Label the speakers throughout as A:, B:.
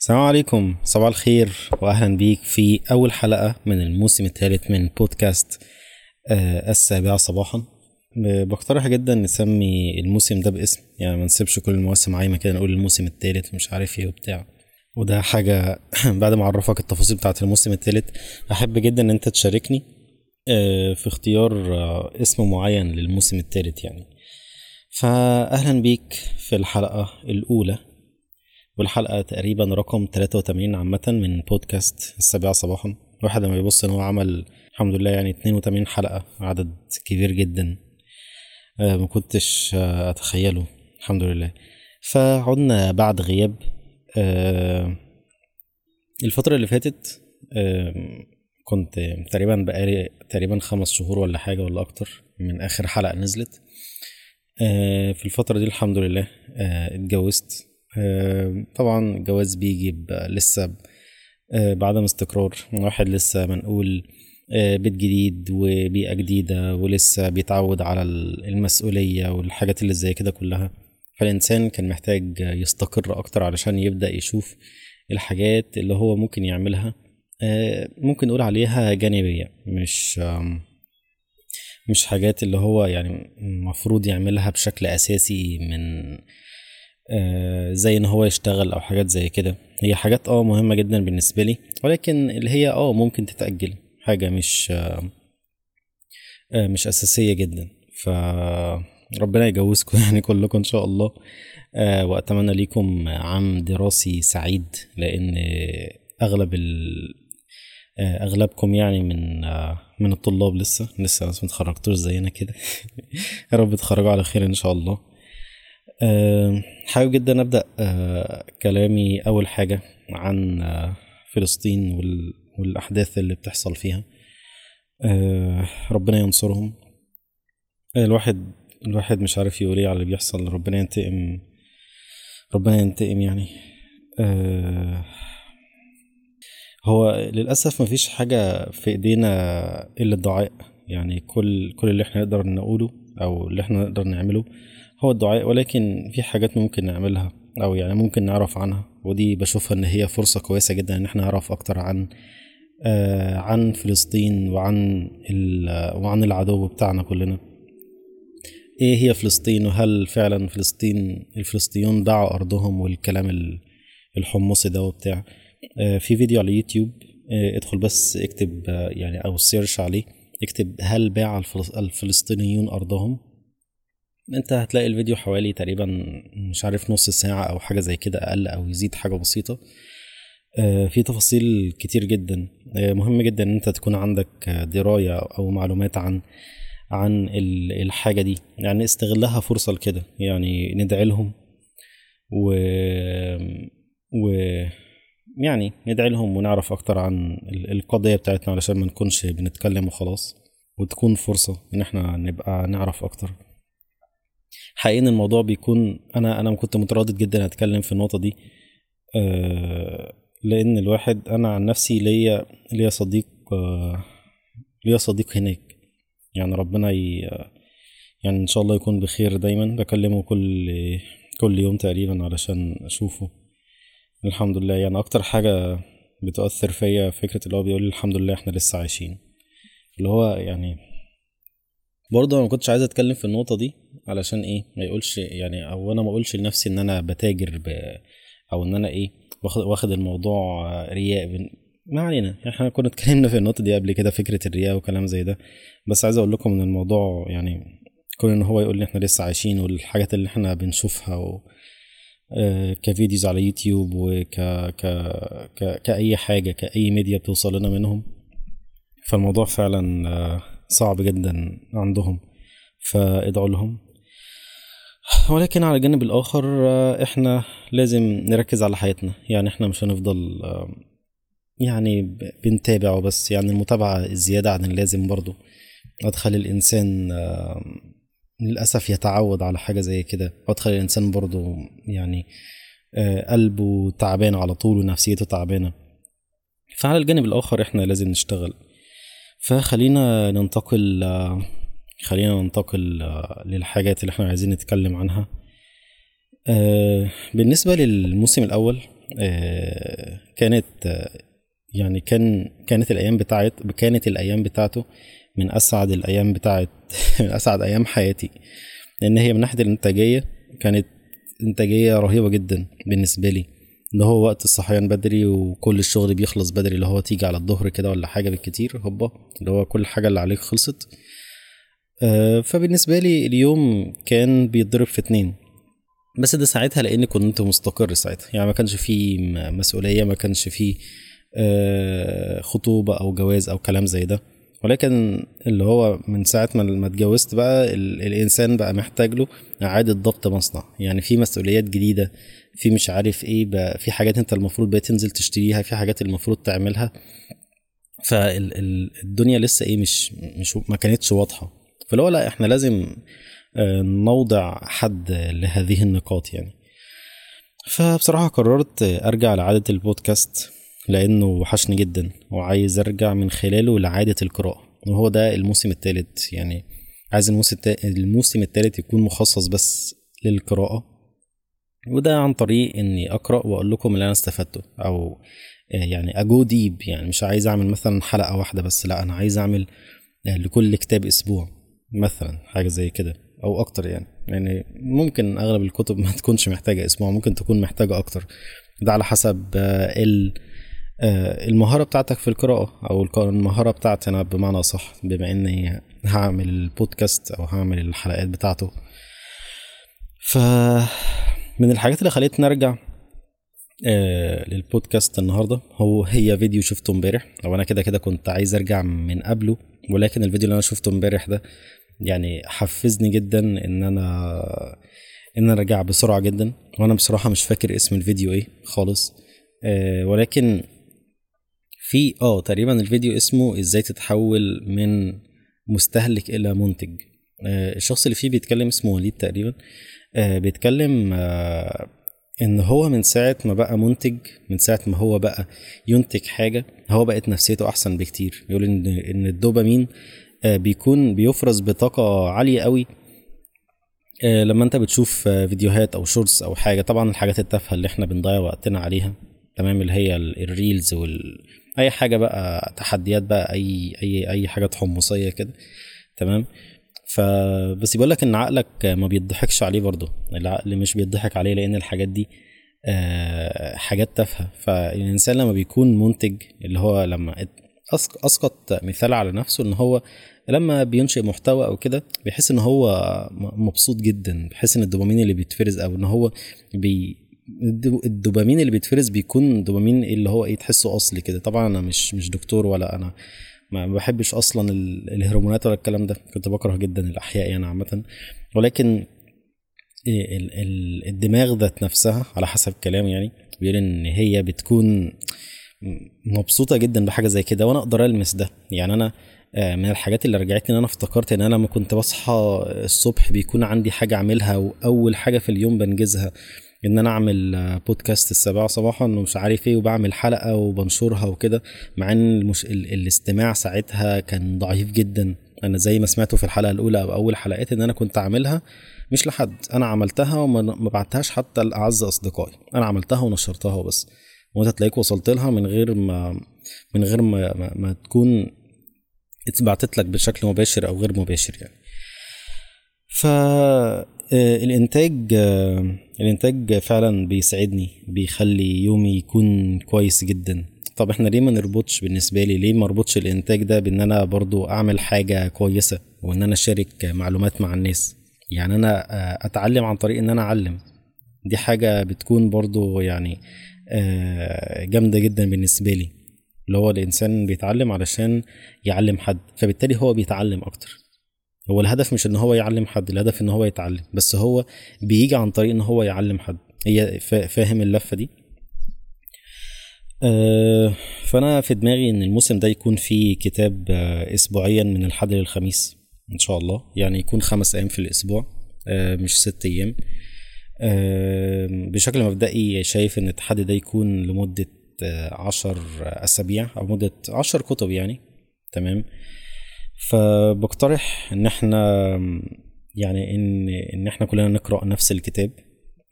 A: السلام عليكم. صباح الخير واهلا بيك في أول حلقة من الموسم الثالث من بودكاست آه، السابعة صباحا. بقترح جدا نسمي الموسم ده باسم. يعني ما نسيبش كل المواسم عايمة كده نقول الموسم الثالث ومش عارف إيه وبتاع. وده حاجة بعد ما أعرفك التفاصيل بتاعة الموسم الثالث أحب جدا إن أنت تشاركني آه، في اختيار آه، اسم معين للموسم الثالث يعني. فاهلا بيك في الحلقة الأولى. والحلقة تقريبا رقم 83 عامة من بودكاست السابعة صباحا. الواحد لما يبص إن هو عمل الحمد لله يعني 82 حلقة عدد كبير جدا. آه، ما كنتش آه، أتخيله. الحمد لله. فعدنا بعد غياب. آه، الفترة اللي فاتت كنت تقريبا بقالي تقريبا خمس شهور ولا حاجة ولا أكتر من آخر حلقة نزلت. في الفترة دي الحمد لله اتجوزت. طبعا الجواز بيجي لسه آه، بعدم استقرار واحد لسه منقول آه، بيت جديد وبيئة جديدة ولسه بيتعود على ال- المسؤولية والحاجات اللي زي كده كلها. فالإنسان كان محتاج يستقر أكتر علشان يبدأ يشوف الحاجات اللي هو ممكن يعملها آه، ممكن نقول عليها جانبية مش مش حاجات اللي هو يعني المفروض يعملها بشكل أساسي من آه، زي إن هو يشتغل أو حاجات زي كده. هي حاجات آه مهمة جدا بالنسبة لي ولكن اللي هي آه ممكن تتأجل. حاجة مش آه، آه، مش أساسية جدا. ف ربنا يجوزكم يعني كلكم إن شاء الله. آه، وأتمنى ليكم عام دراسي سعيد لأن أغلب ال... آه، أغلبكم يعني من آه، من الطلاب لسه. لسه ناس متخرجتوش زينا كده. يا رب تخرجوا على خير إن شاء الله. آه، حابب جدا أبدأ آه، كلامي أول حاجة عن آه، فلسطين وال- والأحداث اللي بتحصل فيها. آه، ربنا ينصرهم. آه، الواحد الواحد مش عارف يقول إيه على اللي بيحصل. ربنا ينتقم ربنا ينتقم يعني. آه، هو للأسف مفيش حاجة في إيدينا إلا الدعاء. يعني كل كل اللي إحنا نقدر نقوله أو اللي إحنا نقدر نعمله هو الدعاء ولكن في حاجات ممكن نعملها أو يعني ممكن نعرف عنها ودي بشوفها إن هي فرصة كويسة جدا إن إحنا نعرف أكتر عن آه عن فلسطين وعن وعن العدو بتاعنا كلنا. إيه هي فلسطين؟ وهل فعلا فلسطين الفلسطينيون باعوا أرضهم والكلام ال- الحمصي ده وبتاع؟ آه في فيديو على يوتيوب آه ادخل بس اكتب آه يعني أو search عليه اكتب هل باع الفلس- الفلسطينيون أرضهم؟ انت هتلاقي الفيديو حوالي تقريبا مش عارف نص ساعة أو حاجة زي كده أقل أو يزيد حاجة بسيطة. آه، في تفاصيل كتير جدا. آه، مهم جدا إن أنت تكون عندك دراية أو معلومات عن عن ال- الحاجة دي. يعني استغلها فرصة لكده. يعني ندعي لهم و و يعني ندعي لهم ونعرف أكتر عن ال- القضية بتاعتنا علشان ما نكونش بنتكلم وخلاص. وتكون فرصة إن إحنا نبقى نعرف أكتر. حقيقة الموضوع بيكون أنا أنا كنت متردد جدا أتكلم في النقطة دي آه، لأن الواحد أنا عن نفسي ليا ليا صديق آه، ليا صديق هناك. يعني ربنا ي... يعني إن شاء الله يكون بخير دايما بكلمه كل كل يوم تقريبا علشان أشوفه. الحمد لله. يعني أكتر حاجة بتؤثر فيا فكرة اللي هو بيقول الحمد لله إحنا لسه عايشين. اللي هو يعني برضه أنا ما كنتش عايز أتكلم في النقطة دي علشان إيه ما يقولش يعني أو أنا ما أقولش لنفسي إن أنا بتاجر ب أو إن أنا إيه واخد واخد الموضوع رياء بن- ما علينا. إحنا كنا اتكلمنا في النقطة دي قبل كده فكرة الرياء وكلام زي ده. بس عايز أقول لكم إن الموضوع يعني كون إن هو يقول لي إحنا لسه عايشين والحاجات اللي إحنا بنشوفها و آه، ك videos على يوتيوب وك ك ك كأي حاجة كأي ميديا بتوصل لنا منهم. فالموضوع فعلا آه، صعب جدا عندهم فادعوا لهم. ولكن على الجانب الآخر آه، إحنا لازم نركز على حياتنا. يعني إحنا مش هنفضل آه، يعني بنتابع وبس يعني المتابعة الزيادة عن اللازم برضو. أدخل الإنسان آه، للأسف يتعود على حاجة زي كده. وأدخل الإنسان برضو يعني قلبه تعبان على طول ونفسيته تعبانة. فعلى الجانب الآخر إحنا لازم نشتغل. فخلينا ننتقل خلينا ننتقل آه، للحاجات اللي إحنا عايزين نتكلم عنها. آه، بالنسبة للموسم الأول آه، كانت يعني كان كانت الأيام بتاعت كانت الأيام بتاعته من أسعد الأيام بتاعت من أسعد أيام حياتي. لأن هي من ناحية الإنتاجية كانت إنتاجية رهيبة جدا بالنسبة لي. اللي هو وقت الصحيان بدري وكل الشغل بيخلص بدري اللي هو تيجي على الظهر كده ولا حاجة بالكتير هوبا اللي هو كل حاجة اللي عليك خلصت. آه، فبالنسبة لي اليوم كان بيتضرب في اتنين. بس ده ساعتها لأني كنت مستقر ساعتها. يعني ما كانش فيه مسؤولية ما كانش فيه آه، خطوبة أو جواز أو كلام زي ده. ولكن اللي هو من ساعة ما اتجوزت بقى الإنسان بقى محتاج له إعادة ضبط مصنع. يعني في مسؤوليات جديدة في مش عارف إيه بقى في حاجات أنت المفروض بقى تنزل تشتريها في حاجات المفروض تعملها. فالدنيا لسه إيه مش مش ما كانتش واضحة. فلو لا إحنا لازم آه، نوضع حد لهذه النقاط يعني. فبصراحة قررت أرجع لعادة البودكاست. لأنه وحشني جدا وعايز أرجع من خلاله لعادة القراءة. وهو ده الموسم الثالث يعني عايز الموسم الثالث يكون مخصص بس للقراءة. وده عن طريق إني أقرأ وأقول لكم اللي أنا استفدته أو يعني أجو ديب يعني مش عايز أعمل مثلا حلقة واحدة بس لا أنا عايز أعمل لكل كتاب أسبوع مثلا حاجة زي كده أو أكتر يعني. يعني ممكن أغلب الكتب ما تكونش محتاجة أسبوع ممكن تكون محتاجة أكتر. ده على حسب ال آه، المهارة بتاعتك في القراءة أو المهارة بتاعتي أنا بمعنى صح بما إني هعمل البودكاست أو هعمل الحلقات بتاعته. ف من الحاجات اللي خلتني أرجع آه للبودكاست النهاردة هو هي فيديو شفته امبارح أو أنا كده كده كنت عايز أرجع من قبله ولكن الفيديو اللي أنا شفته امبارح ده يعني حفزني جدا إن أنا إن أنا أرجع بسرعة جدا وأنا بصراحة مش فاكر اسم الفيديو إيه خالص آه ولكن في آه تقريبا الفيديو اسمه إزاي تتحول من مستهلك إلى منتج. آه الشخص اللي فيه بيتكلم اسمه وليد تقريبا. آه بيتكلم آه إن هو من ساعة ما بقى منتج من ساعة ما هو بقى ينتج حاجة هو بقت نفسيته أحسن بكتير. يقول إن إن الدوبامين بيكون بيفرز بطاقة عالية قوي. لما أنت بتشوف فيديوهات أو shorts أو حاجة طبعا الحاجات التافهة اللي إحنا بنضيع وقتنا عليها تمام اللي هي ال reels وال أي حاجة بقى تحديات بقى أي أي أي حاجة حمضية كده. تمام؟ فبس بيقول لك إن عقلك ما بيضحكش عليه برضه. العقل مش بيضحك عليه لأن الحاجات دي آه، حاجات تافهة. فالإنسان لما بيكون منتج اللي هو لما أسقط مثال على نفسه إن هو لما بينشئ محتوى أو كده بيحس إن هو مبسوط جدا. بيحس إن الدوبامين اللي بيتفرز أو إن هو بي الدوبامين اللي بيتفرز بيكون دوبامين اللي هو إيه تحسه اصلي كده. طبعا أنا مش مش دكتور ولا أنا ما بحبش أصلا الهرمونات ولا الكلام ده. كنت بكره جدا الأحياء يعني عامة. ولكن الدماغ ذات نفسها على حسب كلام يعني بيقول إن هي بتكون مبسوطة جدا بحاجة زي كده وأنا أقدر ألمس ده. يعني أنا آه، من الحاجات اللي رجعتني إن أنا افتكرت إن أنا لما كنت بصحى الصبح بيكون عندي حاجة أعملها وأول حاجة في اليوم بنجزها. إن أنا أعمل بودكاست السابعة صباحا ومش عارف إيه وبعمل حلقة وبنشرها وكده مع إن المش... الاستماع ساعتها كان ضعيف جدا. أنا زي ما سمعته في الحلقة الأولى أو أول حلقات إن أنا كنت عاملها مش لحد. أنا عملتها وما بعتهاش حتى لأعز أصدقائي. أنا عملتها ونشرتها وبس. وأنت تلاقيك وصلت لها من غير ما من غير ما, ما, ما تكون اتبعتت لك بشكل مباشر أو غير مباشر يعني. ف الإنتاج آه، الإنتاج فعلا بيسعدني بيخلي يومي يكون كويس جدا. طب إحنا ليه ما نربطش بالنسبة لي؟ ليه ما أربطش الإنتاج ده بإن أنا برضو أعمل حاجة كويسة وإن أنا أشارك معلومات مع الناس؟ يعني أنا آه، أتعلم عن طريق إن أنا أعلم. دي حاجة بتكون برضو يعني جامدة جدا بالنسبة لي. اللي هو الإنسان بيتعلم علشان يعلم حد فبالتالي هو بيتعلم أكتر. هو الهدف مش إن هو يعلم حد الهدف إن هو يتعلم بس هو بيجي عن طريق إن هو يعلم حد. هي فاهم اللفة دي؟ أه فأنا في دماغي إن الموسم ده يكون فيه كتاب أه اسبوعيا من الحد للخميس إن شاء الله. يعني يكون خمس أيام في الأسبوع أه مش ست أيام. بشكل مبدئي شايف إن التحدي ده يكون لمدة آه، عشر أسابيع أو مدة عشر كتب يعني. تمام؟ فبقترح إن إحنا يعني إن إن إحنا كلنا نقرأ نفس الكتاب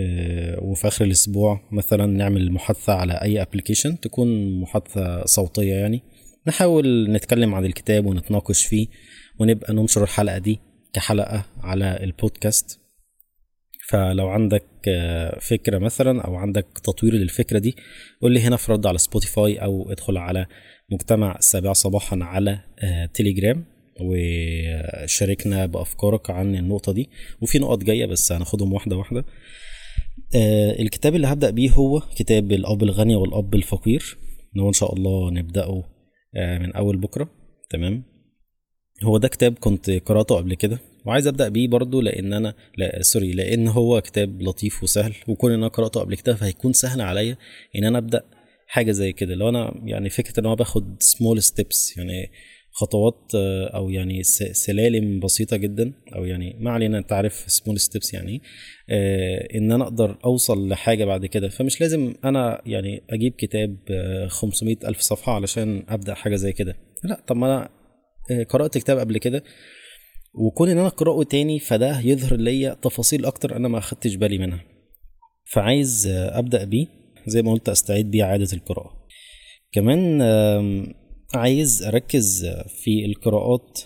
A: آه، وفي آخر الأسبوع مثلا نعمل محادثة على أي application تكون محادثة صوتية يعني. نحاول نتكلم عن الكتاب ونتناقش فيه ونبقى ننشر الحلقة دي كحلقة على البودكاست. فلو عندك آه، فكرة مثلا أو عندك تطوير للفكرة دي قول لي هنا في رد على سبوتيفاي أو ادخل على مجتمع السابعة صباحا على آه، تليجرام وشاركنا بأفكارك عن النقطة دي. وفي نقط جاية بس هناخدهم واحدة واحدة. آه الكتاب اللي هبدأ بيه هو كتاب الأب الغني والأب الفقير. هو إن شاء الله نبدأه آه من أول بكرة. تمام؟ هو ده كتاب كنت قرأته قبل كده. وعايز أبدأ بيه برضو لأن أنا لا sorry لأن هو كتاب لطيف وسهل وكون إن أنا قرأته قبل كده فهيكون سهل عليا إن أنا أبدأ حاجة زي كده. لو أنا يعني فكرة إن هو باخد small steps يعني خطوات آه، أو يعني سلالم بسيطة جدا أو يعني ما علينا أنت عارف small steps يعني آه، إن أنا أقدر أوصل لحاجة بعد كده. فمش لازم أنا يعني أجيب كتاب 500 ألف صفحة علشان أبدأ حاجة زي كده. لا طب ما أنا آه، قرأت كتاب قبل كده وكون إن أنا أقرأه تاني فده يظهر ليا تفاصيل أكتر أنا ما أخدتش بالي منها. فعايز أبدأ بيه زي ما قلت أستعيد بيه عادة القراءة. كمان عايز أركز في القراءات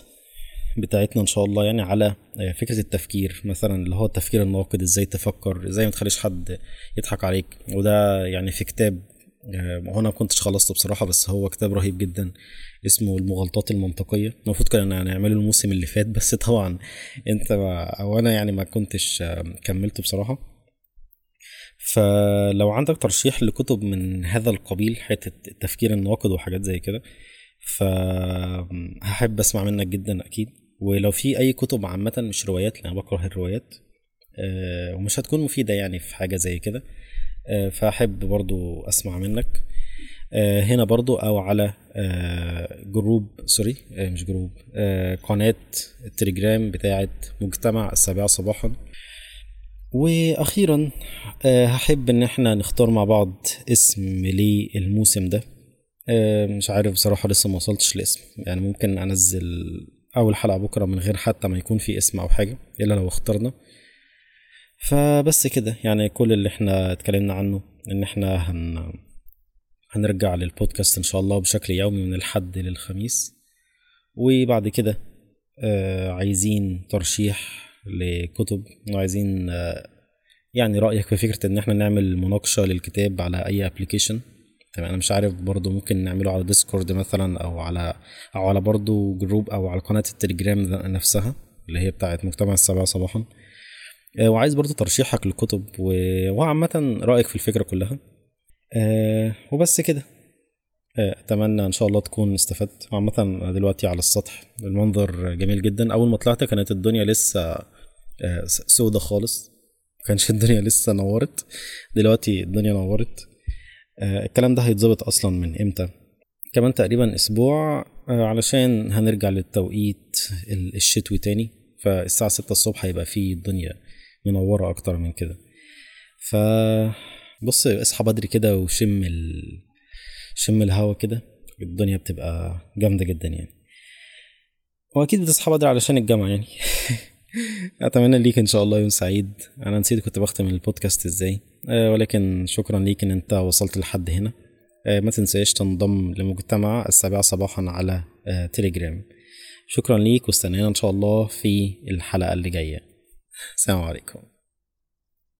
A: بتاعتنا إن شاء الله يعني على فكرة التفكير مثلا اللي هو التفكير الناقد إزاي تفكر إزاي ما تخليش حد يضحك عليك. وده يعني في كتاب هو أنا ما كنتش خلصته بصراحة بس هو كتاب رهيب جدا اسمه المغالطات المنطقية. المفروض كنا نعمله الموسم اللي فات بس طبعا أنت أو أنا يعني ما كنتش كملته بصراحة. فلو عندك ترشيح لكتب من هذا القبيل حتة التفكير الناقد وحاجات زي كده فهحب أسمع منك جدا أكيد. ولو في أي كتب عامة مش روايات لأن أنا بكره الروايات آه، ومش هتكون مفيدة يعني في حاجة زي كده. آه، فأحب برضو أسمع منك. آه، هنا برضو أو على group sorry مش group قناة التليجرام بتاعة مجتمع السابعة صباحا. وأخيرا هحب إن إحنا نختار مع بعض اسم للموسم ده. آه، مش عارف بصراحة لسه ما وصلتش لاسم. يعني ممكن أنزل أول حلقة بكرة من غير حتى ما يكون في اسم أو حاجة إلا لو اخترنا. فبس كده يعني كل اللي إحنا اتكلمنا عنه إن إحنا هن هنرجع للبودكاست إن شاء الله بشكل يومي من الحد للخميس. وبعد كده آه عايزين ترشيح لكتب وعايزين آه يعني رأيك في فكرة إن إحنا نعمل مناقشة للكتاب على أي application تمام أنا مش عارف برضو ممكن نعمله على ديسكورد مثلا أو على أو على برضو group أو على قناة التليجرام نفسها اللي هي بتاعة مجتمع السابعة صباحا. وعايز برضو ترشيحك للكتب وعامة رأيك في الفكرة كلها. أه وبس كده. آه، أتمنى إن شاء الله تكون استفدت. عامة دلوقتي على السطح المنظر جميل جدا. أول ما طلعت كانت الدنيا لسه آه، سودة خالص. كانش الدنيا لسه نورت. دلوقتي الدنيا نورت. آه، الكلام ده هيتظبط أصلا من إمتى؟ كمان تقريبا أسبوع آه، علشان هنرجع للتوقيت الشتوي تاني. فالساعة ستة الصبح هيبقى فيه الدنيا منورة أكتر من كده. ف بص اصحى بدري كده وشم ال... شم الهوا كده الدنيا بتبقى جامدة جدا يعني. وأكيد بتصحى بدري علشان الجامعة يعني. أتمنى ليك إن شاء الله يوم سعيد. أنا نسيت كنت بختم البودكاست إزاي. آه، ولكن شكرا ليك إن أنت وصلت لحد هنا. آه، ما تنساش تنضم لمجتمع السابعة صباحا على آه، تليجرام. شكرا ليك واستنينا إن شاء الله في الحلقة اللي جاية. السلام عليكم.